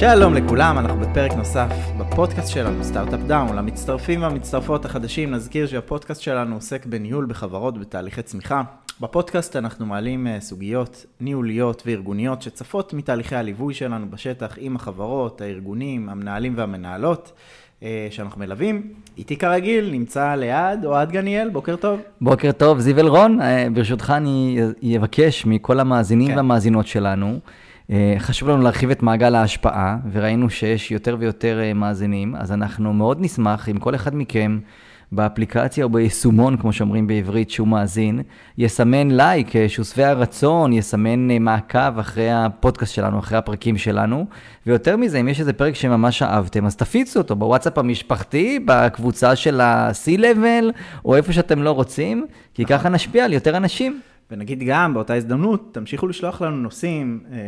שלום לכולם, אנחנו בפרק נוסף בפודקאסט שלנו, Start-Up Down. למצטרפים והמצטרפות החדשים, נזכיר שהפודקאסט שלנו עוסק בניהול בחברות בתהליכי צמיחה. בפודקאסט אנחנו מעלים אה, סוגיות ניהוליות וארגוניות שצפות מתהליכי הליווי שלנו בשטח עם החברות, הארגונים, המנהלים והמנהלות. אה, שאנחנו מלווים. איתי כרגיל נמצא ליד אוהד גניאל, בוקר טוב. בוקר טוב, זיו אלרון. אה, ברשותך אני אבקש מכל המאזינים כן. והמאזינות שלנו חשוב לנו להרחיב את מעגל ההשפעה, וראינו שיש יותר ויותר אה, מאזינים, אז אנחנו מאוד נשמח אם כל אחד מכם באפליקציה או ביישומון, כמו שאומרים בעברית, שהוא מאזין, יסמן לייק, אה, שהוא שבע רצון, יסמן מעקב אחרי הפודקאסט שלנו, אחרי הפרקים שלנו. ויותר מזה, אם יש איזה פרק שממש אהבתם, אז תפיצו אותו בוואטסאפ המשפחתי, בקבוצה של ה-C-Level, או איפה שאתם לא רוצים, כי ככה נשפיע על יותר אנשים. ונגיד גם באותה הזדמנות, תמשיכו לשלוח לנו נושאים אה,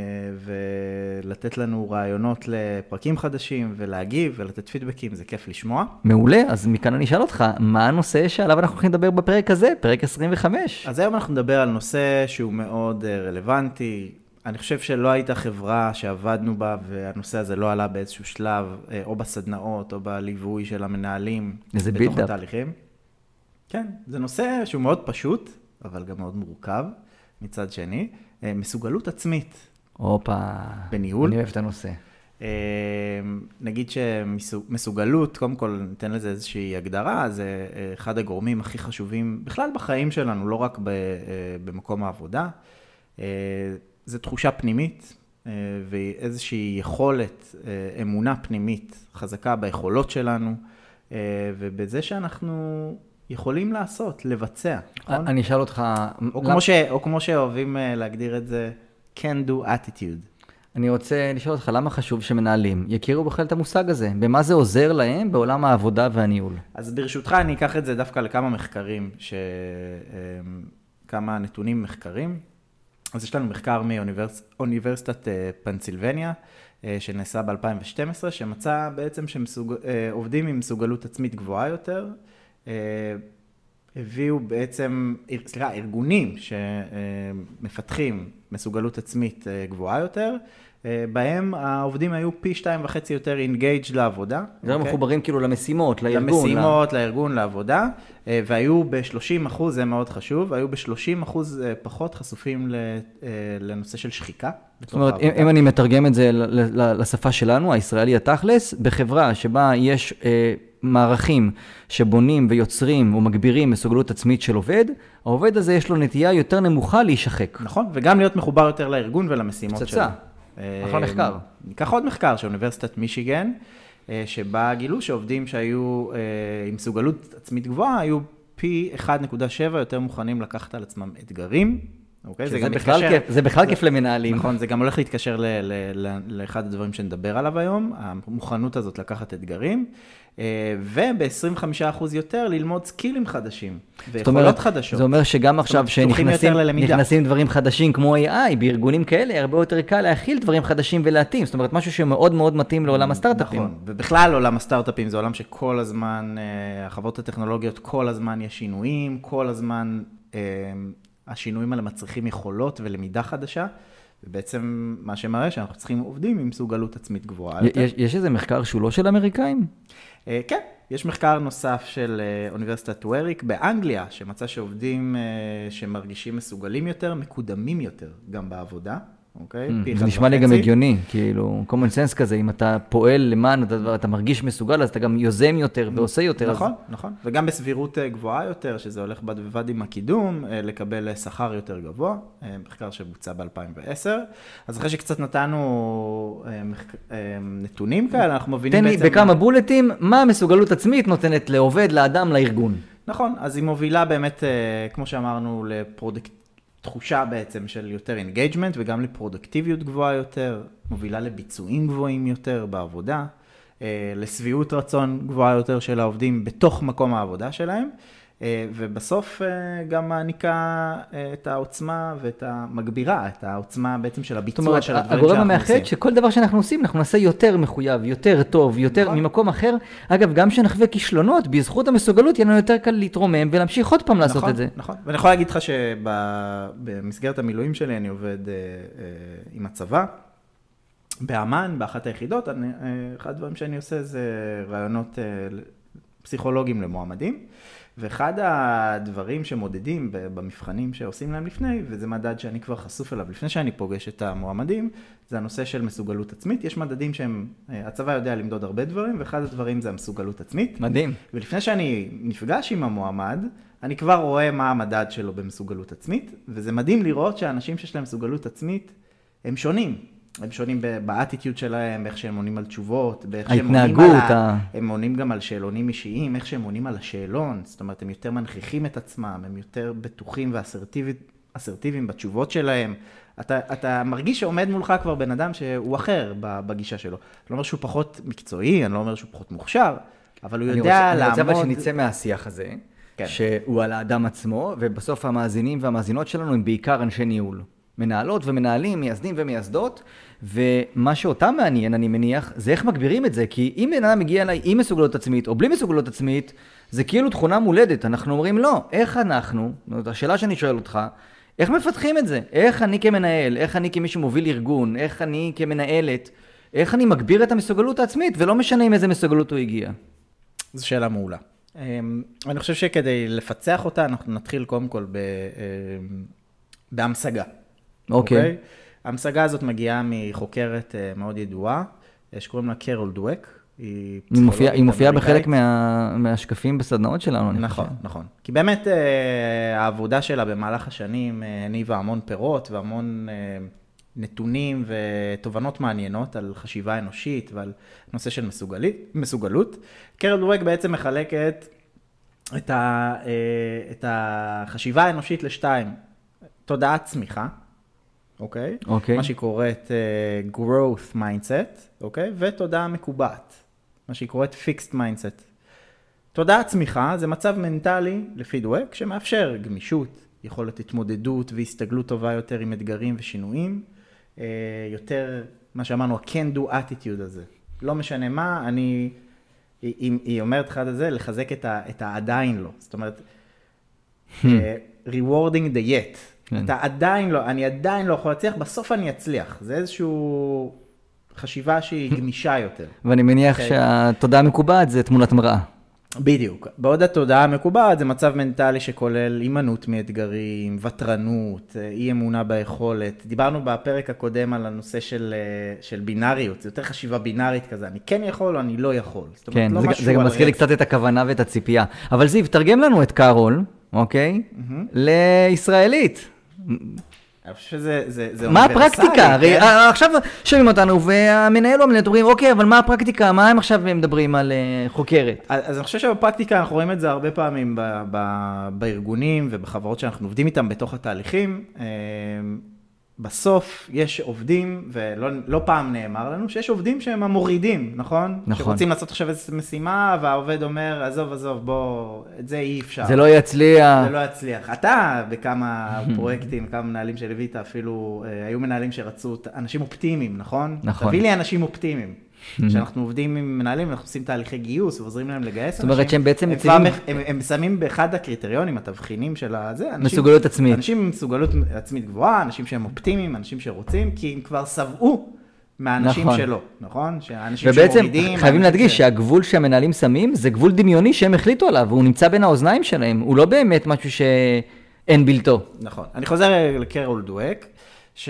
ולתת לנו רעיונות לפרקים חדשים ולהגיב ולתת פידבקים, זה כיף לשמוע. מעולה, אז מכאן אני אשאל אותך, מה הנושא שעליו אנחנו הולכים לדבר בפרק הזה, פרק 25? אז היום אנחנו נדבר על נושא שהוא מאוד אה, רלוונטי. אני חושב שלא הייתה חברה שעבדנו בה והנושא הזה לא עלה באיזשהו שלב, אה, או בסדנאות או בליווי של המנהלים. איזה בתוך התהליכים. כן, זה נושא שהוא מאוד פשוט. אבל גם מאוד מורכב מצד שני. אה, מסוגלות עצמית. הופה. בניהול. אני אוהב את הנושא. אה, נגיד שמסוגלות, קודם כל ניתן לזה איזושהי הגדרה, זה אה, אחד הגורמים הכי חשובים בכלל בחיים שלנו, לא רק במקום העבודה. זה תחושה פנימית ואיזושהי יכולת, אמונה פנימית חזקה ביכולות שלנו, ובזה שאנחנו יכולים לעשות, לבצע, נכון? אני אשאל אותך... או, כמו, ש, או כמו שאוהבים אה, להגדיר את זה, can do attitude. אני רוצה לשאול אותך, למה חשוב שמנהלים יכירו בכלל את המושג הזה? במה זה עוזר להם בעולם העבודה והניהול? אז ברשותך, אני אקח את זה דווקא לכמה מחקרים, ש... אמ, כמה נתונים מחקרים. אז יש לנו מחקר מאוניברסיטת אה, פנסילבניה, אה, שנעשה ב-2012, שמצא בעצם שעובדים עם מסוגלות עצמית גבוהה יותר, הביאו בעצם, סליחה, ארגונים שמפתחים מסוגלות עצמית אה, גבוהה יותר, אה, בהם העובדים היו פי שתיים וחצי יותר אינגייג' לעבודה. זה okay? אוקיי? מחוברים כאילו למשימות, לארגון. למשימות, לה... לארגון, לעבודה, והיו ב-30 אחוז, זה מאוד חשוב, היו ב-30 אחוז פחות חשופים לנושא של שחיקה. זאת אומרת, אם, אם אני מתרגם את זה לשפה שלנו, הישראלי התכלס, בחברה שבה יש... מערכים שבונים ויוצרים ומגבירים מסוגלות עצמית של עובד, העובד הזה יש לו נטייה יותר נמוכה להישחק. נכון, וגם להיות מחובר יותר לארגון ולמשימות שלו. פצצה, אחלה מחקר. ניקח עוד מחקר של אוניברסיטת מישיגן, אה, שבה גילו שעובדים שהיו אה, עם מסוגלות עצמית גבוהה, היו פי 1.7 יותר מוכנים לקחת על עצמם אתגרים. אוקיי? זה, גם בכלל מתקשר, כיף, זה בכלל זה, כיף למנהלים. נכון, זה גם הולך להתקשר ל, ל, ל, לאחד הדברים שנדבר עליו היום, המוכנות הזאת לקחת אתגרים. אה, וב-25% יותר ללמוד סקילים חדשים, ויכולות חדשות. זה אומר שגם עכשיו שנכנסים דברים חדשים כמו AI, בארגונים כאלה, הרבה יותר קל להכיל דברים חדשים ולהתאים. זאת אומרת, משהו שמאוד מאוד מתאים לעולם הסטארט-אפים. נכון, ובכלל עולם הסטארט-אפים זה עולם שכל הזמן, אה, החברות הטכנולוגיות, כל הזמן יש שינויים, כל הזמן אה, השינויים האלה מצריכים יכולות ולמידה חדשה. ובעצם מה שמראה שאנחנו צריכים עובדים עם מסוגלות עצמית גבוהה יותר. יש, יש איזה מחקר שהוא לא של אמריקאים? אה, כן, יש מחקר נוסף של אה, אוניברסיטת ווריק באנגליה, שמצא שעובדים אה, שמרגישים מסוגלים יותר, מקודמים יותר גם בעבודה. אוקיי? Mm, זה נשמע לי גם הגיוני, כאילו, common sense כזה, אם אתה פועל למען הדבר, אתה מרגיש מסוגל, אז אתה גם יוזם יותר ועושה יותר. נכון, נכון. וגם בסבירות אה, גבוהה יותר, שזה הולך בד בבד עם הקידום, אה, לקבל אה, שכר יותר גבוה, מחקר שבוצע ב-2010. אז אחרי שקצת נתנו נתונים כאלה, אנחנו מבינים בעצם... תן לי בכמה בולטים, מה המסוגלות עצמית נותנת לעובד, לאדם, לארגון. נכון, אז היא מובילה באמת, כמו שאמרנו, לפרודקט... תחושה בעצם של יותר engagement וגם לפרודקטיביות גבוהה יותר, מובילה לביצועים גבוהים יותר בעבודה, אה, לשביעות רצון גבוהה יותר של העובדים בתוך מקום העבודה שלהם. אה, ובסוף אה, גם מעניקה אה, את העוצמה ואת המגבירה, את העוצמה בעצם של הביצוע אומרת, של הדברים שאנחנו עושים. הגורם המאחד שכל דבר שאנחנו עושים, אנחנו נעשה יותר מחויב, יותר טוב, יותר נכון. ממקום אחר. אגב, גם כשנחווה כישלונות, בזכות המסוגלות יהיה לנו יותר קל להתרומם ולהמשיך עוד פעם לעשות נכון, את זה. נכון, ואני יכול להגיד לך שבמסגרת המילואים שלי אני עובד עם הצבא. באמ"ן, באחת היחידות, אני, אחד הדברים שאני עושה זה רעיונות פסיכולוגיים למועמדים. ואחד הדברים שמודדים במבחנים שעושים להם לפני, וזה מדד שאני כבר חשוף אליו לפני שאני פוגש את המועמדים, זה הנושא של מסוגלות עצמית. יש מדדים שהם, הצבא יודע למדוד הרבה דברים, ואחד הדברים זה המסוגלות עצמית. מדהים. ולפני שאני נפגש עם המועמד, אני כבר רואה מה המדד שלו במסוגלות עצמית, וזה מדהים לראות שאנשים שיש להם מסוגלות עצמית, הם שונים. הם שונים באטיטיוד שלהם, איך שהם עונים על תשובות, באיך שהם עונים על... ה... הם עונים גם על שאלונים אישיים, איך שהם עונים על השאלון, זאת אומרת, הם יותר מנכיחים את עצמם, הם יותר בטוחים ואסרטיביים בתשובות שלהם. אתה, אתה מרגיש שעומד מולך כבר בן אדם שהוא אחר בגישה שלו. אני לא אומר שהוא פחות מקצועי, אני לא אומר שהוא פחות מוכשר, אבל הוא יודע רוצה, לעמוד... אני רוצה אבל שנצא מהשיח הזה, כן. שהוא על האדם עצמו, ובסוף המאזינים והמאזינות שלנו הם בעיקר אנשי ניהול. מנהלות ומנהלים, מייסדים ומייסדות, ומה שאותם מעניין, אני מניח, זה איך מגבירים את זה, כי אם בן אדם מגיע אליי עם מסוגלות עצמית או בלי מסוגלות עצמית, זה כאילו תכונה מולדת, אנחנו אומרים לא, איך אנחנו, זאת השאלה שאני שואל אותך, איך מפתחים את זה? איך אני כמנהל, איך אני כמי שמוביל ארגון, איך אני כמנהלת, איך אני מגביר את המסוגלות העצמית, ולא משנה עם איזה מסוגלות הוא הגיע. זו שאלה מעולה. אמ, אני חושב שכדי לפצח אותה, אנחנו נתחיל קודם כל ב, אמ, בהמשגה. אוקיי. Okay. אוקיי? ההמשגה הזאת מגיעה מחוקרת אה, מאוד ידועה, אה, שקוראים לה קרול דואק. היא, מופיעה מופיע בחלק מה, מהשקפים בסדנאות שלנו. נכון, חושב. נכון. כי באמת אה, העבודה שלה במהלך השנים הניבה המון פירות והמון נתונים ותובנות מעניינות על חשיבה אנושית ועל נושא של מסוגלית, מסוגלות. קרל דואק בעצם מחלקת את, ה, את החשיבה האנושית לשתיים, תודעת צמיחה. אוקיי? אוקיי. מה שהיא קוראת uh, growth mindset, אוקיי? ותודעה מקובעת, מה שהיא קוראת fixed mindset. תודעת צמיחה זה מצב מנטלי, לפי דואק, שמאפשר גמישות, יכולת התמודדות והסתגלות טובה יותר עם אתגרים ושינויים, uh, יותר, מה שאמרנו, ה-can do attitude הזה. לא משנה מה, אני, היא, היא אומרת לך את זה, לחזק את, ה, את העדיין לא. זאת אומרת, uh, rewarding the yet. כן. אתה עדיין לא, אני עדיין לא יכול להצליח, בסוף אני אצליח. זה איזשהו חשיבה שהיא גמישה יותר. ואני מניח okay. אוקיי? שהתודעה המקובעת זה תמונת מראה. בדיוק. בעוד התודעה המקובעת זה מצב מנטלי שכולל הימנעות מאתגרים, ותרנות, אי אמונה ביכולת. דיברנו בפרק הקודם על הנושא של, של בינאריות, זה יותר חשיבה בינארית כזה, אני כן יכול או אני לא יכול. כן, לא זה, זה גם מזכיר לי קצת את הכוונה ואת הציפייה. אבל זיו, תרגם לנו את קארול, אוקיי? Mm-hmm. לישראלית. אני חושב שזה זה, זה מה הפרקטיקה? הרי כן? עכשיו שומעים אותנו, והמנהל או המנהלת אומרים, אוקיי, אבל מה הפרקטיקה? מה הם עכשיו מדברים על uh, חוקרת? אז, אז אני חושב שבפרקטיקה אנחנו רואים את זה הרבה פעמים ב, ב, בארגונים ובחברות שאנחנו עובדים איתם בתוך התהליכים. בסוף יש עובדים, ולא לא פעם נאמר לנו, שיש עובדים שהם המורידים, נכון? נכון. שרוצים לעשות עכשיו איזו משימה, והעובד אומר, עזוב, עזוב, בוא, את זה אי אפשר. זה לא יצליח. זה לא יצליח. אתה, בכמה פרויקטים, כמה מנהלים שליווית, אפילו, אה, היו מנהלים שרצו אנשים אופטימיים, נכון? נכון. תביא לי אנשים אופטימיים. כשאנחנו עובדים עם מנהלים, אנחנו עושים תהליכי גיוס ועוזרים להם לגייס אנשים. זאת אומרת שהם בעצם מציבים... הם, שמים באחד הקריטריונים, התבחינים של הזה, אנשים... מסוגלות עצמית. אנשים עם מסוגלות עצמית גבוהה, אנשים שהם אופטימיים, אנשים שרוצים, כי הם כבר שבעו מהאנשים נכון. שלו, נכון? שהאנשים ובעצם שמורידים... חייבים להדגיש ש... שהגבול שהמנהלים שמים זה גבול דמיוני שהם החליטו עליו, והוא נמצא בין האוזניים שלהם, הוא לא באמת משהו שאין בלתו. נכון. אני חוזר לקרול דואק, ש...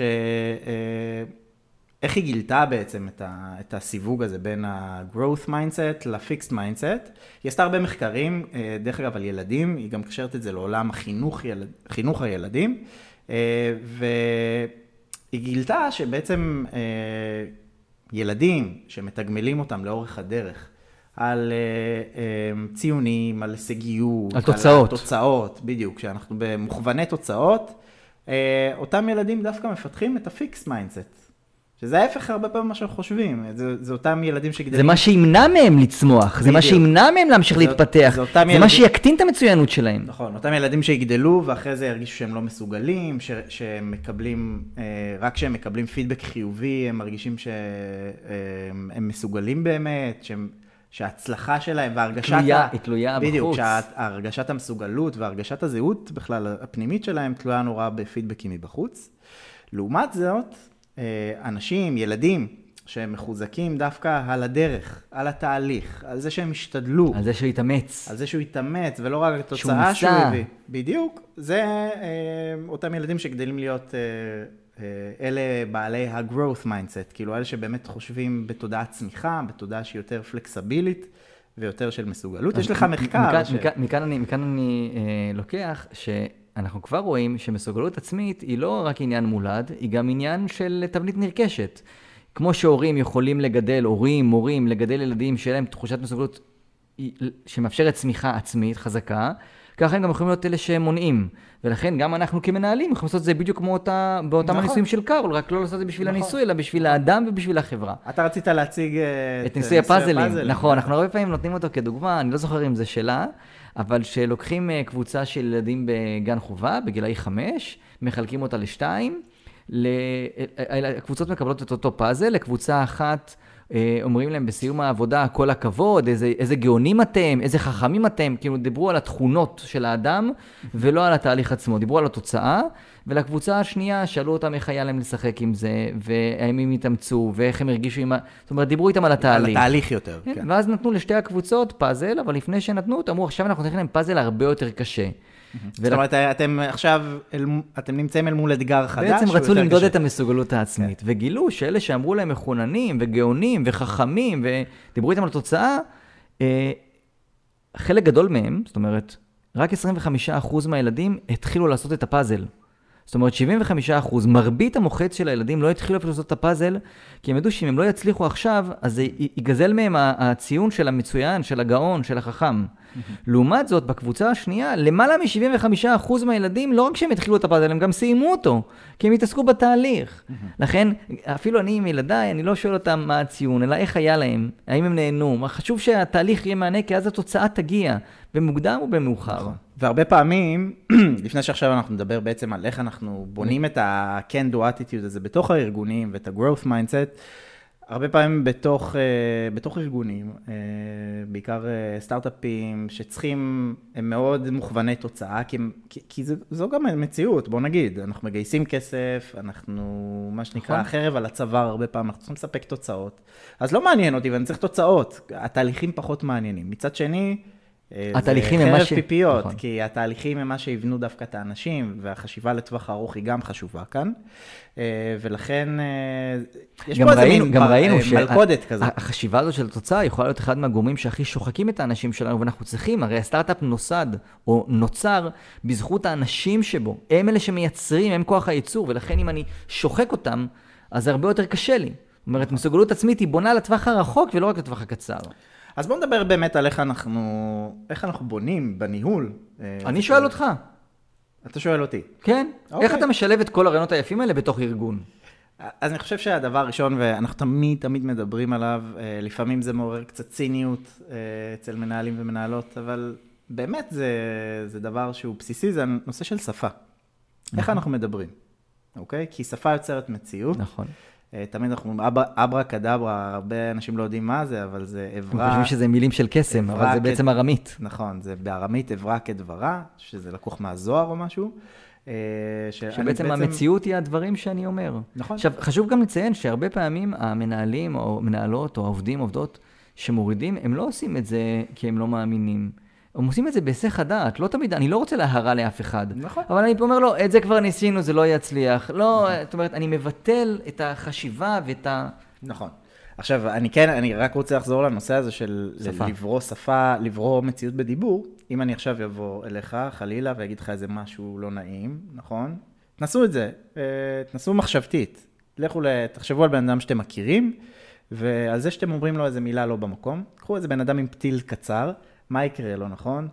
איך היא גילתה בעצם את, ה, את הסיווג הזה בין ה-growth mindset ל-fixed mindset. היא עשתה הרבה מחקרים, אה, דרך אגב, על ילדים, היא גם קשרת את זה לעולם החינוך ילד, חינוך הילדים, אה, והיא גילתה שבעצם אה, ילדים שמתגמלים אותם לאורך הדרך, על ציונים, על הישגיות, על תוצאות. על תוצאות, בדיוק, כשאנחנו במוכווני תוצאות, אותם ילדים דווקא מפתחים את ה-fixed mindset. שזה ההפך הרבה פעמים ממה שאנחנו חושבים, זה, זה אותם ילדים שגדלים. זה מה שימנע מהם לצמוח, בדיוק. זה מה שימנע מהם להמשיך זה, להתפתח, זה, זה ילדים... מה שיקטין את המצוינות שלהם. נכון, אותם ילדים שיגדלו ואחרי זה ירגישו שהם לא מסוגלים, ש, שהם מקבלים, אה, רק כשהם מקבלים פידבק חיובי, הם מרגישים שהם אה, מסוגלים באמת, שהם... שההצלחה שלהם והרגשת... תלויה, היא תלויה בחוץ. בדיוק, שהרגשת המסוגלות והרגשת הזהות בכלל הפנימית שלהם תלויה נורא בפידבקים מבחוץ. לעומת זאת, אנשים, ילדים, שהם מחוזקים דווקא על הדרך, על התהליך, על זה שהם השתדלו. על זה שהוא התאמץ. על זה שהוא התאמץ, ולא רק התוצאה שהוא, שהוא הביא. בדיוק. זה אה, אותם ילדים שגדלים להיות... אה, אה, אלה בעלי ה-growth mindset, כאילו אלה שבאמת חושבים בתודעת צמיחה, בתודעה שהיא יותר פלקסבילית ויותר של מסוגלות. יש לך מחקר. מכאן, ש... מכאן, מכאן אני, מכאן אני אה, לוקח שאנחנו כבר רואים שמסוגלות עצמית היא לא רק עניין מולד, היא גם עניין של תבנית נרכשת. כמו שהורים יכולים לגדל, הורים, מורים, לגדל ילדים שיהיה להם תחושת מסוגלות שמאפשרת צמיחה עצמית חזקה, ככה הם גם יכולים להיות אלה שמונעים. ולכן גם אנחנו כמנהלים יכולים לעשות את זה בדיוק כמו אותה, באותם נכון. הניסויים של קארול, רק לא לעשות את זה בשביל נכון. הניסוי, אלא בשביל האדם ובשביל החברה. אתה רצית להציג אה, את, את ניסוי הפאזלים. הפאזלים. נכון, אנחנו הרבה פעמים נותנים אותו כדוגמה, אני לא זוכר אם זה שלה, אבל שלוקחים אה, קבוצה של ילדים בגן חובה, בגילאי חמש, מחלקים אותה לשתיים, הקבוצות מקבלות את אותו פאזל, לקבוצה אחת אה, אומרים להם בסיום העבודה, כל הכבוד, איזה, איזה גאונים אתם, איזה חכמים אתם, כאילו דיברו על התכונות של האדם ולא על התהליך עצמו, דיברו על התוצאה, ולקבוצה השנייה שאלו אותם איך היה להם לשחק עם זה, והאם הם התאמצו, ואיך הם הרגישו עם ה... זאת אומרת, דיברו איתם על התהליך. על התהליך יותר, כן. כן. ואז נתנו לשתי הקבוצות פאזל, אבל לפני שנתנו, אמרו, עכשיו אנחנו נותנים להם פאזל הרבה יותר קשה. זאת אומרת, אתם עכשיו, אתם נמצאים אל מול אתגר חדש. בעצם רצו למדוד את המסוגלות העצמית, כן. וגילו שאלה שאמרו להם מחוננים וגאונים וחכמים, ודיברו איתם על התוצאה, אה, חלק גדול מהם, זאת אומרת, רק 25% מהילדים התחילו לעשות את הפאזל. זאת אומרת, 75%, מרבית המוחץ של הילדים לא התחילו אפילו לעשות את הפאזל, כי הם ידעו שאם הם לא יצליחו עכשיו, אז ייגזל מהם הציון של המצוין, של הגאון, של החכם. לעומת זאת, בקבוצה השנייה, למעלה מ-75% מהילדים, לא רק שהם התחילו את הפאזל, הם גם סיימו אותו, כי הם התעסקו בתהליך. לכן, אפילו אני עם ילדיי, אני לא שואל אותם מה הציון, אלא איך היה להם, האם הם נהנו. חשוב שהתהליך יהיה מענה, כי אז התוצאה תגיע, במוקדם או במאוחר. והרבה פעמים, לפני שעכשיו אנחנו נדבר בעצם על איך אנחנו בונים את ה-can do attitude הזה בתוך הארגונים ואת ה-growth mindset, הרבה פעמים בתוך, uh, בתוך ארגונים, uh, בעיקר uh, סטארט-אפים שצריכים, הם מאוד מוכווני תוצאה, כי, כי, כי זו, זו גם מציאות, בוא נגיד, אנחנו מגייסים כסף, אנחנו, מה שנקרא, נכון. חרב על הצוואר הרבה פעמים, אנחנו צריכים לספק תוצאות. אז לא מעניין אותי ואני צריך תוצאות, התהליכים פחות מעניינים. מצד שני, אה, התהליכים הם מה ש... חרב פיפיות, נכון. כי התהליכים הם מה שיבנו דווקא את האנשים, והחשיבה לטווח הארוך היא גם חשובה כאן. אה, ולכן, אה, יש פה איזה מין מלכודת כזאת. החשיבה הזאת של התוצאה יכולה להיות אחד מהגורמים שהכי שוחקים את האנשים שלנו, ואנחנו צריכים, הרי הסטארט-אפ נוסד, או נוצר, בזכות האנשים שבו. הם אלה שמייצרים, הם כוח הייצור, ולכן אם אני שוחק אותם, אז זה הרבה יותר קשה לי. זאת אומרת, מסוגלות עצמית היא בונה לטווח הרחוק ולא רק לטווח הקצר. אז בוא נדבר באמת על איך אנחנו, איך אנחנו בונים בניהול. אה, אני שואל אותך. אתה שואל אותי. כן. אוקיי. איך אתה משלב את כל הרעיונות היפים האלה בתוך ארגון? אז אני חושב שהדבר הראשון, ואנחנו תמיד תמיד מדברים עליו, אה, לפעמים זה מעורר קצת ציניות אה, אצל מנהלים ומנהלות, אבל באמת זה, זה דבר שהוא בסיסי, זה הנושא של שפה. נכון. איך אנחנו מדברים, אוקיי? כי שפה יוצרת מציאות. נכון. אה, תמיד אנחנו אומרים אברה קדברה, הרבה אנשים לא יודעים מה זה, אבל זה אברה... אנחנו חושבים שזה מילים של קסם, אבל זה בעצם ארמית. נכון, זה בארמית אברה כדברה, שזה לקוח מהזוהר או משהו. אה, שבעצם בעצם... המציאות היא הדברים שאני אומר. נכון. עכשיו, חשוב גם לציין שהרבה פעמים המנהלים או מנהלות או העובדים, עובדות, שמורידים, הם לא עושים את זה כי הם לא מאמינים. הם עושים את זה בהיסח הדעת, לא תמיד, אני לא רוצה להרע לאף אחד. נכון. אבל אני אומר לו, את זה כבר ניסינו, זה לא יצליח. לא, נכון. זאת אומרת, אני מבטל את החשיבה ואת ה... נכון. עכשיו, אני כן, אני רק רוצה לחזור לנושא הזה של שפה. לברוא שפה, לברוא מציאות בדיבור. אם אני עכשיו אבוא אליך, חלילה, ואגיד לך איזה משהו לא נעים, נכון? תנסו את זה, אה, תנסו מחשבתית. לכו, תחשבו על בן אדם שאתם מכירים, ועל זה שאתם אומרים לו איזה מילה לא במקום. קחו איזה בן אדם עם פתיל קצר. מה יקרה לו, נכון?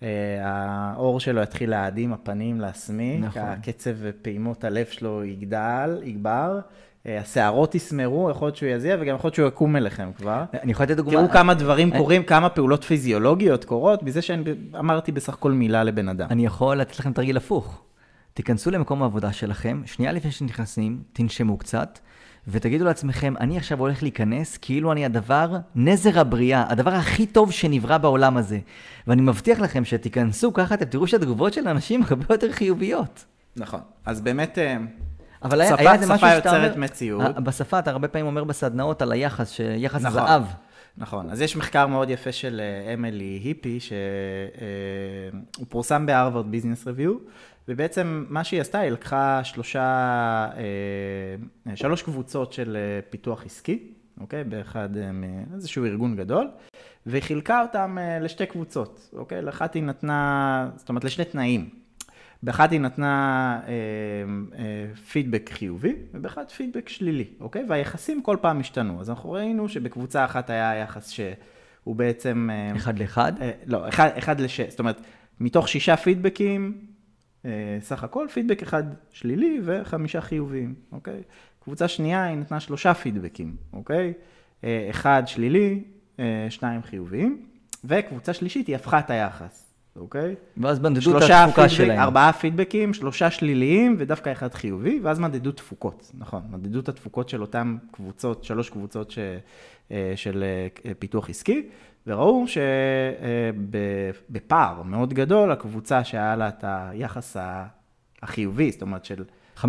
Uh, האור שלו יתחיל להאדים, הפנים להסמיק, נכון. הקצב ופעימות הלב שלו יגדל, יגבר, uh, השערות יסמרו, יכול להיות שהוא יזיע וגם יכול להיות שהוא יקום אליכם כבר. אני יכול לתת דוגמה. תראו כמה דברים אני... קורים, כמה פעולות פיזיולוגיות קורות, מזה שאמרתי בסך הכל מילה לבן אדם. אני יכול לתת לכם תרגיל הפוך. תיכנסו למקום העבודה שלכם, שנייה לפני שנכנסים, תנשמו קצת, ותגידו לעצמכם, אני עכשיו הולך להיכנס כאילו אני הדבר, נזר הבריאה, הדבר הכי טוב שנברא בעולם הזה. ואני מבטיח לכם שתיכנסו ככה, אתם תראו שהתגובות של אנשים הרבה יותר חיוביות. נכון. אז באמת... אה, אבל שפה, היה איזה משהו שפה שאתה יוצרת אומר, מציאות. אה, בשפה אתה הרבה פעמים אומר בסדנאות על היחס, שיחס נכון. זהב. נכון, אז יש מחקר מאוד יפה של אה, אמילי היפי, שהוא פורסם בהרווארד ביזנס ריוויו, ובעצם מה שהיא עשתה, היא לקחה שלושה, אה, שלוש קבוצות של אה, פיתוח עסקי, אוקיי? באחד אה, מאיזשהו ארגון גדול, והיא חילקה אותם אה, לשתי קבוצות, אוקיי? לאחת היא נתנה, זאת אומרת לשני תנאים. באחד היא נתנה אה, אה, פידבק חיובי, ובאחד פידבק שלילי, אוקיי? והיחסים כל פעם השתנו. אז אנחנו ראינו שבקבוצה אחת היה יחס שהוא בעצם... אה, אחד לאחד. אה, לא, אחד, אחד לשש. זאת אומרת, מתוך שישה פידבקים, אה, סך הכל פידבק אחד שלילי וחמישה חיוביים, אוקיי? קבוצה שנייה, היא נתנה שלושה פידבקים, אוקיי? אה, אחד שלילי, אה, שניים חיוביים, וקבוצה שלישית, היא הפכה את היחס, אוקיי? ואז מדדו את התפוקה שלהם. ארבעה פידבקים, שלושה שליליים ודווקא אחד חיובי, ואז מדדו תפוקות, נכון, מדדו את התפוקות של אותן קבוצות, שלוש קבוצות ש, אה, של אה, פיתוח עסקי, וראו שבפער מאוד גדול, הקבוצה שהיה לה את היחס החיובי, זאת אומרת של 5.6.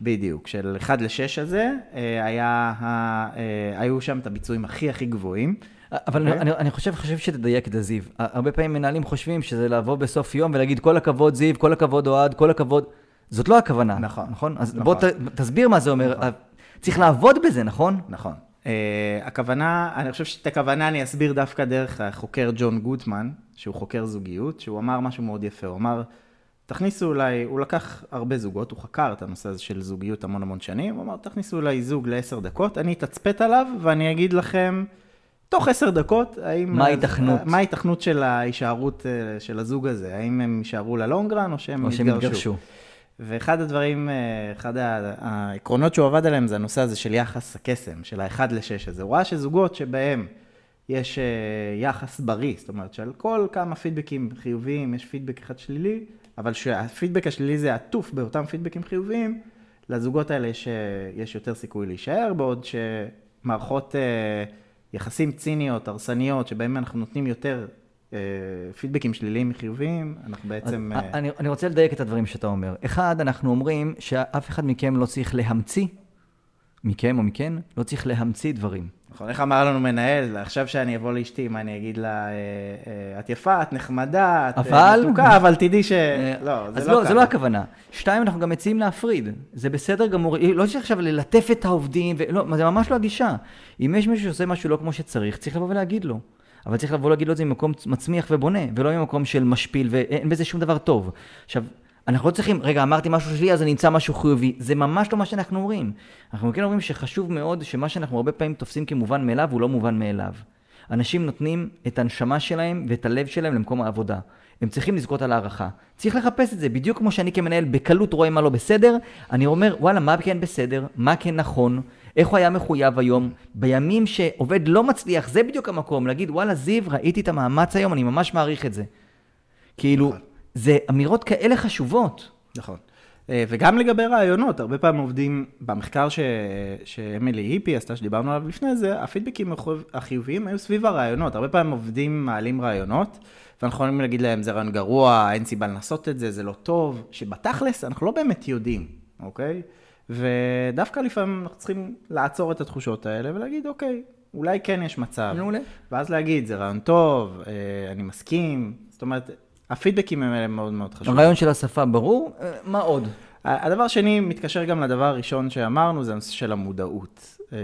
בדיוק, של 1 ל-6 הזה, אה, היה, אה, היו שם את הביצועים הכי הכי גבוהים. אבל אוקיי. אני, אני חושב, חושב שתדייק את זה, זיו. הרבה פעמים מנהלים חושבים שזה לבוא בסוף יום ולהגיד כל הכבוד זיו, כל הכבוד אוהד, כל הכבוד. זאת לא הכוונה. נכון. נכון? אז נכון. בוא ת, תסביר מה זה אומר. נכון. צריך לעבוד בזה, נכון? נכון. Uh, הכוונה, אני חושב שאת הכוונה אני אסביר דווקא דרך החוקר ג'ון גוטמן, שהוא חוקר זוגיות, שהוא אמר משהו מאוד יפה, הוא אמר, תכניסו אולי, הוא לקח הרבה זוגות, הוא חקר את הנושא הזה של זוגיות המון המון שנים, הוא אמר, תכניסו אולי זוג לעשר דקות, אני אתצפת עליו ואני אגיד לכם, תוך עשר דקות, האם... מה ההיתכנות? מה ההיתכנות של ההישארות אה, של הזוג הזה? האם הם יישארו ללונגרן או שהם או שהם יתגרשו. ואחד הדברים, אה, אחד העקרונות שהוא עבד עליהם זה הנושא הזה של יחס הקסם, של האחד לשש הזה. הוא ראה שזוגות שבהם יש אה, יחס בריא, זאת אומרת שעל כל כמה פידבקים חיוביים יש פידבק אחד שלילי, אבל שהפידבק השלילי זה עטוף באותם פידבקים חיוביים, לזוגות האלה יש, אה, יש יותר סיכוי להישאר, בעוד שמערכות יחסים ציניות, הרסניות, שבהם אנחנו נותנים יותר פידבקים שליליים מחיוביים, אנחנו בעצם... אה, אני, אני רוצה לדייק את הדברים שאתה אומר. אחד, אנחנו אומרים שאף אחד מכם לא צריך להמציא, מכם או מכן, לא צריך להמציא דברים. נכון, איך אמר לנו מנהל, עכשיו שאני אבוא לאשתי, מה אני אגיד לה, אה, אה, את יפה, את נחמדה, את אה, אבל- מתוקה, אבל תדעי ש... אה, לא, זה אז לא לא, ככה. זה לא הכוונה. שתיים, אנחנו גם מציעים להפריד. זה בסדר גמור, לא צריך עכשיו ללטף את העובדים, ולא, זה ממש לא הגישה. אם יש מישהו שעושה משהו לא כמו שצריך, צריך לבוא ולהגיד לו. אבל צריך לבוא להגיד לו את זה ממקום מצמיח ובונה, ולא ממקום של משפיל, ואין בזה שום דבר טוב. עכשיו, אנחנו לא צריכים, רגע, אמרתי משהו שלי, אז אני אמצא משהו חיובי. זה ממש לא מה שאנחנו אומרים. אנחנו כן אומרים שחשוב מאוד שמה שאנחנו הרבה פעמים תופסים כמובן מאליו, הוא לא מובן מאליו. אנשים נותנים את הנשמה שלהם ואת הלב שלהם למקום העבודה. הם צריכים לזכות על הערכה. צריך לחפש את זה, בדיוק כמו שאני כמנהל בקלות רואה מה לא בסדר, אני אומר, וואלה, מה כן בסדר, מה כן נכון, איך הוא היה מחויב היום, בימים שעובד לא מצליח, זה בדיוק המקום, להגיד, וואלה, זיו, ראיתי את המאמץ היום, אני ממש מעריך את זה. כאילו, נכון. זה אמירות כאלה חשובות. נכון. אה, וגם לגבי רעיונות, הרבה פעמים עובדים, במחקר ש... שאמילי היפי עשתה, שדיברנו עליו לפני זה, הפידבקים החיוב- החיוביים היו סביב הרעיונות. הרבה פעמים עובדים מעלים רעיונות, ואנחנו יכולים להגיד להם, זה רעיון גרוע, אין סיבה לנסות את זה, זה לא טוב, שבתכלס אנחנו לא באמת יודעים, אוקיי? ודווקא לפעמים אנחנו צריכים לעצור את התחושות האלה ולהגיד, אוקיי, אולי כן יש מצב. מעולה. ואז להגיד, זה רעיון טוב, אה, אני מסכים, זאת אומרת, הפידבקים הם אלה מאוד מאוד חשובים. הרעיון של השפה ברור, אה, מה עוד? הדבר השני מתקשר גם לדבר הראשון שאמרנו, זה הנושא של המודעות, אה,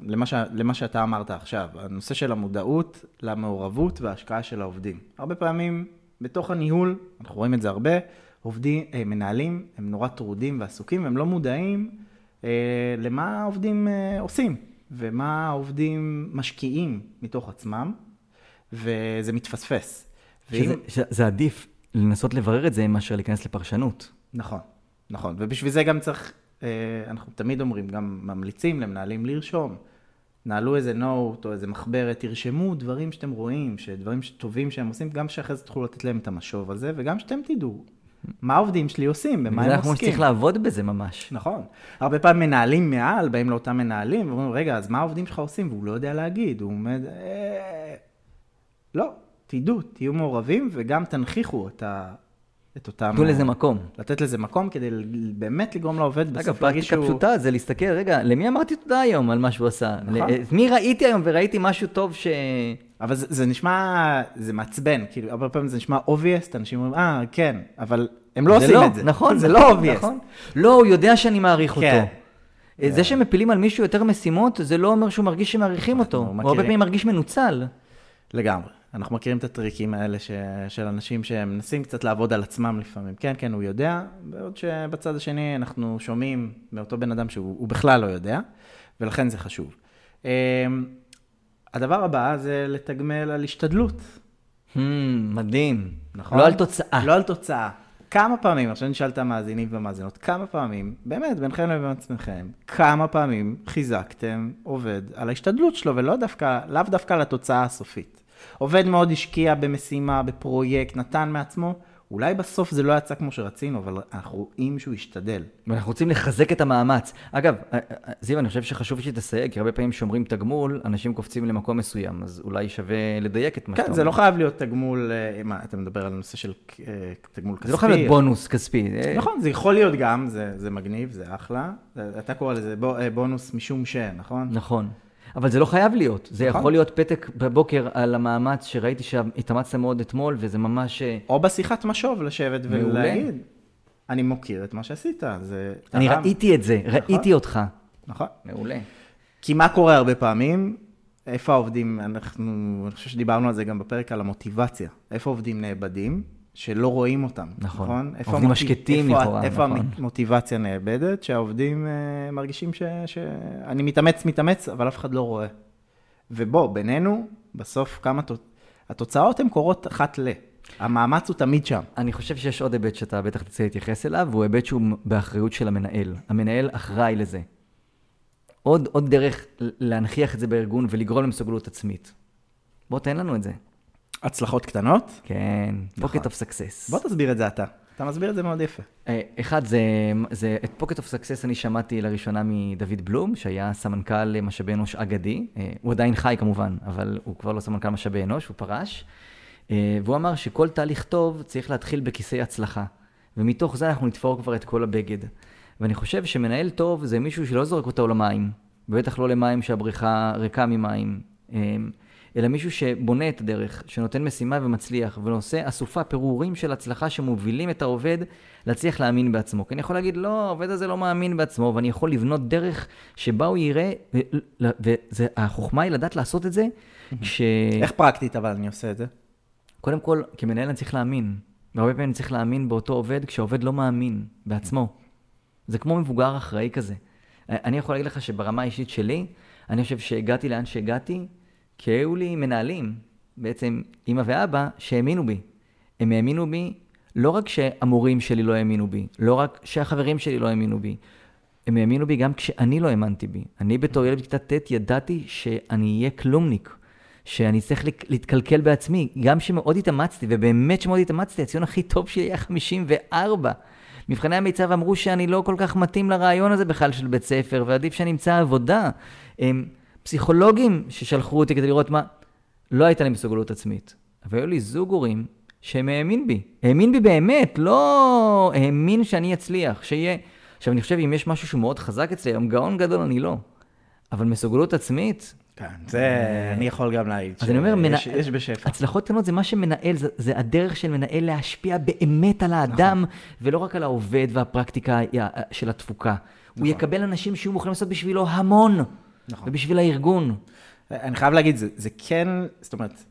למה, ש... למה שאתה אמרת עכשיו, הנושא של המודעות למעורבות וההשקעה של העובדים. הרבה פעמים בתוך הניהול, אנחנו רואים את זה הרבה, עובדים, אה, מנהלים, הם נורא טרודים ועסוקים, הם לא מודעים אה, למה העובדים אה, עושים, ומה העובדים משקיעים מתוך עצמם, וזה מתפספס. ואם- שזה, שזה עדיף לנסות לברר את זה מאשר להיכנס לפרשנות. נכון, נכון, ובשביל זה גם צריך, אה, אנחנו תמיד אומרים, גם ממליצים למנהלים לרשום. נעלו איזה נוט או איזה מחברת, תרשמו דברים שאתם רואים, דברים טובים שהם עושים, גם שאחרי זה תוכלו לתת להם את המשוב הזה, וגם שאתם תדעו מה העובדים שלי עושים, במה הם עוסקים. שצריך לעבוד בזה ממש. נכון. הרבה פעמים מנהלים מעל, באים לאותם מנהלים, ואומרים, רגע, אז מה העובדים שלך עושים? והוא לא יודע להגיד, הוא עומד, אה... לא, תדעו, תהיו מעורבים, וגם תנכיחו את, ה... את אותם... תנו לזה מקום. לתת לזה מקום כדי באמת לגרום לעובד אגב, בסוף להרגיש פרקטיקה שהוא... פשוטה זה להסתכל, רגע, למי אמרתי תודה היום על מה שהוא עשה? נכון. מי ראיתי היום וראיתי משהו טוב ש... אבל זה, זה נשמע, זה מעצבן, כאילו, הרבה פעמים זה נשמע obvious, אנשים אומרים, אה, כן, אבל הם לא עושים את זה. נכון. זה לא obvious. נכון. לא, הוא יודע שאני מעריך כן. אותו. זה שמפילים על מישהו יותר משימות, זה לא אומר שהוא מרגיש שמעריכים אותו. הוא הרבה. פעמים מרגיש מנוצל. לגמרי. אנחנו מכירים את הטריקים האלה ש... של אנשים שמנסים קצת לעבוד על עצמם לפעמים. כן, כן, הוא יודע, בעוד שבצד השני אנחנו שומעים מאותו בן אדם שהוא הוא בכלל לא יודע, ולכן זה חשוב. הדבר הבא זה לתגמל על השתדלות. Hmm, מדהים. נכון? לא על תוצאה. לא על תוצאה. כמה פעמים, עכשיו נשאל את המאזינים והמאזינות, כמה פעמים, באמת, ביניכם לבין עצמכם, כמה פעמים חיזקתם עובד על ההשתדלות שלו, ולא דווקא, לאו דווקא על התוצאה הסופית. עובד מאוד השקיע במשימה, בפרויקט, נתן מעצמו, אולי בסוף זה לא יצא כמו שרצינו, אבל אנחנו רואים שהוא השתדל. ואנחנו רוצים לחזק את המאמץ. אגב, אה, אה, זיו, אני חושב שחשוב שתסייג, כי הרבה פעמים כשאומרים תגמול, אנשים קופצים למקום מסוים, אז אולי שווה לדייק את מה שאתה כן, אומר. זה לא חייב להיות תגמול, אה, מה, אתה מדבר על נושא של תגמול כספי. זה לא חייב להיות בונוס כספי. נכון, זה יכול להיות גם, זה, זה מגניב, זה אחלה. אתה קורא לזה בו- בונוס משום ש, נכון? נכון. אבל זה לא חייב להיות. זה נכון. יכול להיות פתק בבוקר על המאמץ שראיתי שהתאמצת מאוד אתמול, וזה ממש... אה, או בשיחת משוב לשבת. ולהגיד, אני מוקיר את מה שעשית, זה... אני תרם." ראיתי את זה, ראיתי אותך. נכון. מעולה. כי מה קורה הרבה פעמים? איפה העובדים, אנחנו, אני חושב שדיברנו על זה גם בפרק על המוטיבציה. איפה עובדים נאבדים, שלא רואים אותם, נכון. נכון? איפה עובדים המוטיב- השקטים איפה, לכאורה, איפה נכון. המוטיבציה נאבדת, שהעובדים אה, מרגישים ש, שאני מתאמץ, מתאמץ, אבל אף אחד לא רואה. ובוא, בינינו, בסוף כמה, תוצ- התוצאות הן קורות אחת ל. המאמץ הוא תמיד שם. אני חושב שיש עוד היבט שאתה בטח תרצה להתייחס אליו, והוא היבט שהוא באחריות של המנהל. המנהל אחראי לזה. עוד, עוד דרך להנכיח את זה בארגון ולגרום למסוגלות עצמית. בוא תן לנו את זה. הצלחות קטנות? כן, pocket of success. בוא תסביר את זה אתה. אתה מסביר את זה מאוד יפה. אה, אחד, זה, זה את pocket of success אני שמעתי לראשונה מדוד בלום, שהיה סמנכ"ל משאבי אנוש אגדי. אה, הוא עדיין חי כמובן, אבל הוא כבר לא סמנכ"ל משאבי אנוש, הוא פרש. אה, והוא אמר שכל תהליך טוב צריך להתחיל בכיסי הצלחה. ומתוך זה אנחנו נתפור כבר את כל הבגד. ואני חושב שמנהל טוב זה מישהו שלא זורק אותו למים, ובטח לא למים שהבריכה ריקה ממים, אלא מישהו שבונה את הדרך, שנותן משימה ומצליח, ועושה אסופה פירורים של הצלחה שמובילים את העובד להצליח להאמין בעצמו. כי אני יכול להגיד, לא, העובד הזה לא מאמין בעצמו, ואני יכול לבנות דרך שבה הוא יראה, והחוכמה היא לדעת לעשות את זה, כש... איך פרקטית אבל אני עושה את זה? קודם כל, כמנהל אני צריך להאמין. והרבה פעמים אני צריך להאמין באותו עובד כשהעובד לא מאמין בעצמו. זה כמו מבוגר אחראי כזה. אני יכול להגיד לך שברמה האישית שלי, אני חושב שהגעתי לאן שהגעתי, כי היו לי מנהלים, בעצם אימא ואבא, שהאמינו בי. הם האמינו בי לא רק שהמורים שלי לא האמינו בי, לא רק שהחברים שלי לא האמינו בי, הם האמינו בי גם כשאני לא האמנתי בי. אני בתור ילד בכיתה ט' ידעתי שאני אהיה כלומניק. שאני צריך לק- להתקלקל בעצמי, גם שמאוד התאמצתי, ובאמת שמאוד התאמצתי, הציון הכי טוב שלי היה 54. מבחני המיצ"ב אמרו שאני לא כל כך מתאים לרעיון הזה בכלל של בית ספר, ועדיף שאני אמצא עבודה. הם פסיכולוגים ששלחו אותי כדי לראות מה... לא הייתה לי מסוגלות עצמית. אבל היו לי זוג הורים שהם האמין בי. האמין בי באמת, לא האמין שאני אצליח, שיהיה... עכשיו, אני חושב, אם יש משהו שהוא מאוד חזק אצלי, היום גאון גדול אני לא. אבל מסוגלות עצמית, כן, זה אני יכול גם להעיד. אז אני אומר, מנ... יש בשפע. הצלחות קטנות זה מה שמנהל, זה, זה הדרך של מנהל להשפיע באמת על האדם, נכון. ולא רק על העובד והפרקטיקה של התפוקה. הוא נכון. יקבל אנשים שיהיו מוכנים לעשות בשבילו המון, נכון. ובשביל הארגון. אני חייב להגיד, זה, זה כן, זאת אומרת,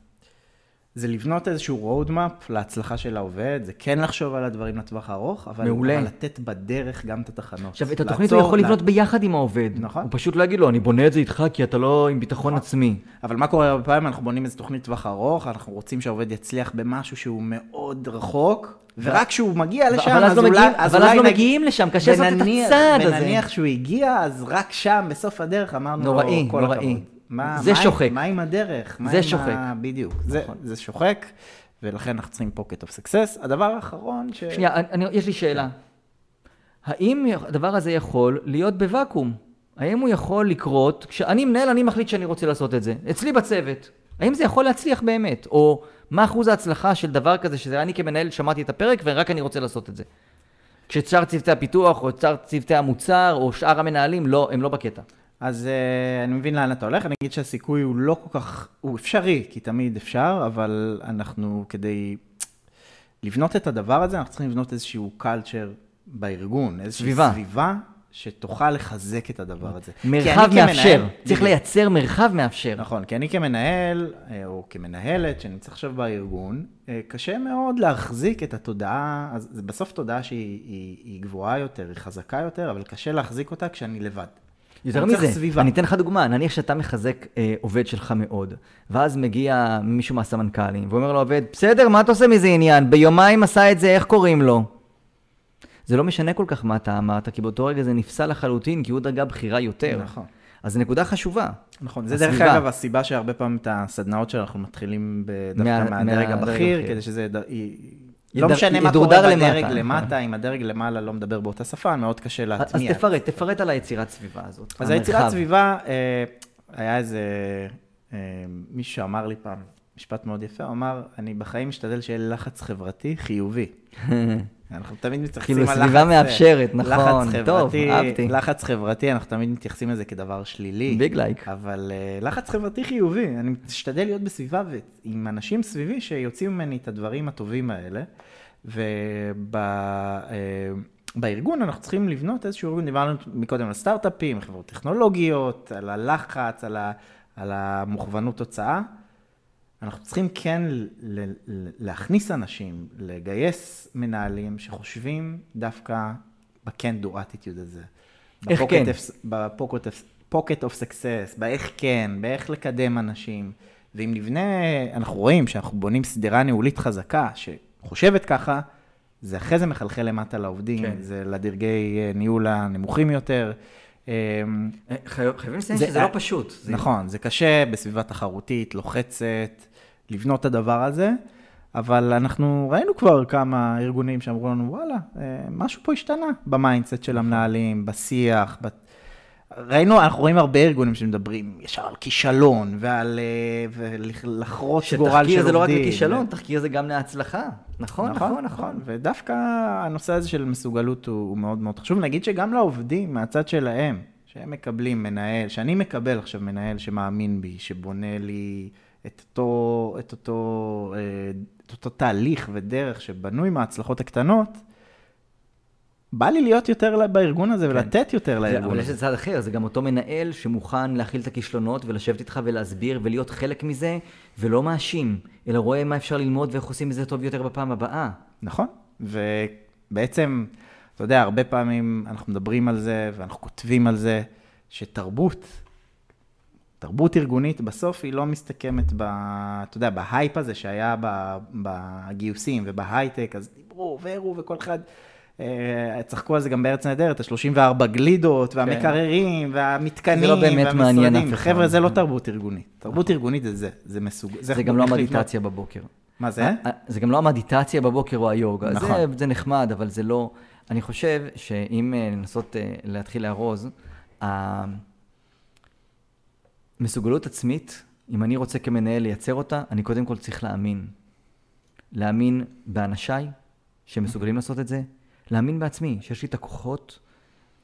זה לבנות איזשהו roadmap להצלחה של העובד, זה כן לחשוב על הדברים לטווח הארוך, אבל, מעולה. אבל לתת בדרך גם את התחנות. עכשיו, את התוכנית לעצור, הוא יכול לה- לבנות ביחד עם העובד. נכון. הוא פשוט לא יגיד לו, אני בונה את זה איתך כי אתה לא עם ביטחון עצמי. אבל מה קורה הרבה פעמים? אנחנו בונים איזו תוכנית טווח ארוך, אנחנו רוצים שהעובד יצליח במשהו שהוא מאוד רחוק, ורק כשהוא מגיע לשם, אבל אז לא אולי- מגיעים- אבל אז אולי לא נגיד- מגיעים לשם, קשה לעשות את הצעד הזה. ונניח שהוא הגיע, אז רק שם, בסוף הדרך, אמרנו נוראי, לו, כל נוראי. הכבוד. מה- זה מה שוחק. מה עם הדרך? מה זה עם שוחק. ה- בדיוק. זה- זה שוחק, ולכן אנחנו צריכים pocket of success. הדבר האחרון ש... שנייה, אני, אני- יש לי שאלה. האם הדבר הזה יכול להיות בוואקום? האם הוא יכול לקרות, כשאני מנהל, אני מחליט שאני רוצה לעשות את זה. אצלי בצוות. האם זה יכול להצליח באמת? או מה אחוז ההצלחה של דבר כזה, שזה אני כמנהל שמעתי את הפרק ורק אני רוצה לעשות את זה. כששאר צוותי הפיתוח, או שאר צוותי המוצר, או שאר המנהלים, לא, הם לא בקטע. אז uh, אני מבין לאן אתה הולך, אני אגיד שהסיכוי הוא לא כל כך, הוא אפשרי, כי תמיד אפשר, אבל אנחנו כדי לבנות את הדבר הזה, אנחנו צריכים לבנות איזשהו קלצ'ר בארגון, איזושהי סביבה. סביבה שתוכל לחזק את הדבר הזה. מרחב מאפשר, כמנהל, צריך בדיוק. לייצר מרחב מאפשר. נכון, כי אני כמנהל, אה, או כמנהלת, שנמצא עכשיו בארגון, אה, קשה מאוד להחזיק את התודעה, אז בסוף תודעה שהיא היא, היא גבוהה יותר, היא חזקה יותר, אבל קשה להחזיק אותה כשאני לבד. יותר מזה, סביבה. אני אתן לך דוגמה, נניח שאתה מחזק אה, עובד שלך מאוד, ואז מגיע מישהו מהסמנכ"לים, ואומר לו עובד, בסדר, מה אתה עושה מזה עניין? ביומיים עשה את זה, איך קוראים לו? זה לא משנה כל כך מה אתה אמרת, כי באותו רגע זה נפסל לחלוטין, כי הוא דרגה בכירה יותר. נכון. אז זו נקודה חשובה. נכון, זה דרך אגב הסיבה שהרבה פעמים את הסדנאות שאנחנו מתחילים דווקא מהדרג הבכיר, כדי שזה... לא משנה מה קורה בדרג למטה, אם הדרג למעלה לא מדבר באותה שפה, מאוד קשה להטמיע. אז תפרט, תפרט על היצירת סביבה הזאת. אז היצירת סביבה, אה, היה איזה אה, מישהו שאמר לי פעם, משפט מאוד יפה, הוא אמר, אני בחיים משתדל שיהיה לחץ חברתי חיובי. אנחנו תמיד מתייחסים כאילו, על לחץ... כאילו סביבה מאפשרת, נכון, לחץ חברתי, טוב, אהבתי. לחץ חברתי, אנחנו תמיד מתייחסים לזה כדבר שלילי. ביג לייק. אבל uh, לחץ חברתי חיובי, אני משתדל להיות בסביבה עם אנשים סביבי שיוצאים ממני את הדברים הטובים האלה, ובארגון uh, אנחנו צריכים לבנות איזשהו ארגון, דיברנו מקודם על סטארט-אפים, חברות טכנולוגיות, על הלחץ, על, ה, על המוכוונות תוצאה. אנחנו צריכים כן להכניס אנשים, לגייס מנהלים שחושבים דווקא ב-can do attitude הזה. איך כן? ב-pocket of success, באיך כן, באיך לקדם אנשים. ואם נבנה, אנחנו רואים שאנחנו בונים סדרה ניהולית חזקה, שחושבת ככה, זה אחרי זה מחלחל למטה לעובדים, כן. זה לדרגי אה, ניהול הנמוכים יותר. אה, חייבים לציין שזה לא פשוט. נכון, זה קשה בסביבה תחרותית, לוחצת. לבנות את הדבר הזה, אבל אנחנו ראינו כבר כמה ארגונים שאמרו לנו, וואלה, אה, משהו פה השתנה ב mindset של המנהלים, בשיח. ב... ראינו, אנחנו רואים הרבה ארגונים שמדברים ישר על כישלון ועל אה, לחרוץ גורל של עובדים. שתחקיר זה לא רק לכישלון, תחקיר זה גם להצלחה. נכון, נכון, נכון. נכון. ודווקא הנושא הזה של מסוגלות הוא, הוא מאוד מאוד חשוב. נגיד שגם לעובדים מהצד שלהם, שהם מקבלים מנהל, שאני מקבל עכשיו מנהל שמאמין בי, שבונה לי את אותו, את אותו, אה, את אותו תהליך ודרך שבנוי מההצלחות הקטנות, בא לי להיות יותר בארגון הזה כן. ולתת יותר לארגון הזה. אבל יש צד אחר, זה גם אותו מנהל שמוכן להכיל את הכישלונות ולשבת איתך ולהסביר ולהיות חלק מזה, ולא מאשים, אלא רואה מה אפשר ללמוד ואיך עושים את זה טוב יותר בפעם הבאה. נכון, ובעצם, אתה יודע, הרבה פעמים אנחנו מדברים על זה ואנחנו כותבים על זה, שתרבות תרבות ארגונית בסוף היא לא מסתכמת ב... אתה יודע, בהייפ הזה שהיה בגיוסים ובהייטק, אז דיברו והראו וכל אחד... אה, צחקו על זה גם בארץ נהדרת, ה-34 גלידות, כן. והמקררים, כן. והמתקנים, זה לא באמת מעניין אף אחד. חבר'ה, זה לא תרבות ארגונית. תרבות ארגונית זה זה, זה מסוג... זה, זה גם לא המדיטציה בבוקר. מה זה? אה, זה גם לא המדיטציה בבוקר או היוגה. נכון. זה, זה נחמד, אבל זה לא... אני חושב שאם אה, לנסות להתחיל לארוז, מסוגלות עצמית, אם אני רוצה כמנהל לייצר אותה, אני קודם כל צריך להאמין. להאמין באנשיי שמסוגלים לעשות את זה, להאמין בעצמי, שיש לי את הכוחות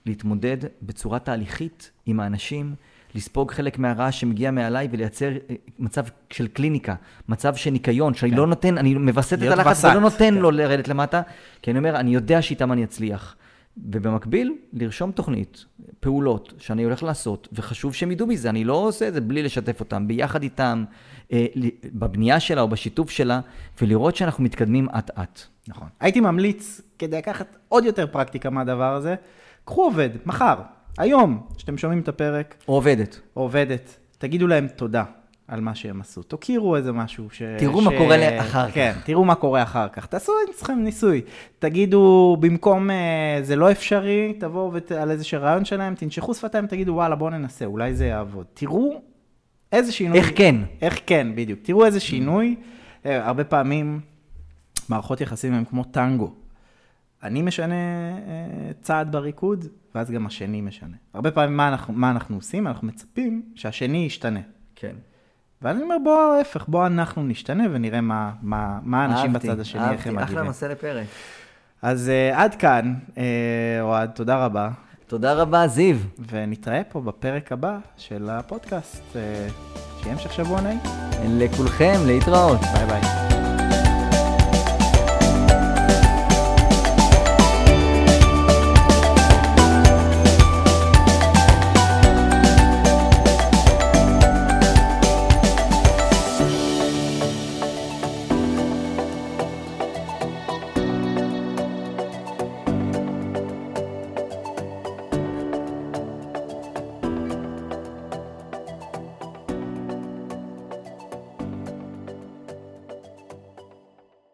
להתמודד בצורה תהליכית עם האנשים, לספוג חלק מהרעש שמגיע מעליי ולייצר אה, מצב של קליניקה, מצב של ניקיון, שאני כן. לא נותן, אני מווסת את הלחץ ולא נותן כן. לו לרדת למטה, כי אני אומר, אני יודע שאיתם אני אצליח. ובמקביל, לרשום תוכנית, פעולות שאני הולך לעשות, וחשוב שהם ידעו מזה, אני לא עושה את זה בלי לשתף אותם, ביחד איתם, אה, בבנייה שלה או בשיתוף שלה, ולראות שאנחנו מתקדמים אט-אט. נכון. הייתי ממליץ, כדי לקחת עוד יותר פרקטיקה מהדבר הזה, קחו עובד, מחר, היום, כשאתם שומעים את הפרק. או עובדת. או עובדת. תגידו להם תודה. על מה שהם עשו. תכירו איזה משהו ש... תראו ש... מה קורה אחר כך. כן, תראו מה קורה אחר כך. תעשו אצלכם ניסוי. תגידו, במקום אה, זה לא אפשרי, תבואו ות... על איזה רעיון שלהם, תנשכו שפתיים, תגידו, וואלה, בואו ננסה, אולי זה יעבוד. תראו איזה שינוי... איך כן. איך כן, בדיוק. תראו איזה שינוי. אה, הרבה פעמים מערכות יחסים הן כמו טנגו. אני משנה אה, צעד בריקוד, ואז גם השני משנה. הרבה פעמים מה אנחנו, מה אנחנו עושים? אנחנו מצפים שהשני ישתנה. כן. ואז אני אומר, בוא, ההפך, בוא אנחנו נשתנה ונראה מה, מה, מה האנשים אהבתי, בצד השני, איך הם אהבתי, מגיבים. אחלה נושא לפרק. אז uh, עד כאן, uh, אוהד, תודה רבה, תודה רבה, זיו. ונתראה פה בפרק הבא של הפודקאסט. Uh, שיהיה המשך שבוע נעים. לכולכם, להתראות. ביי ביי.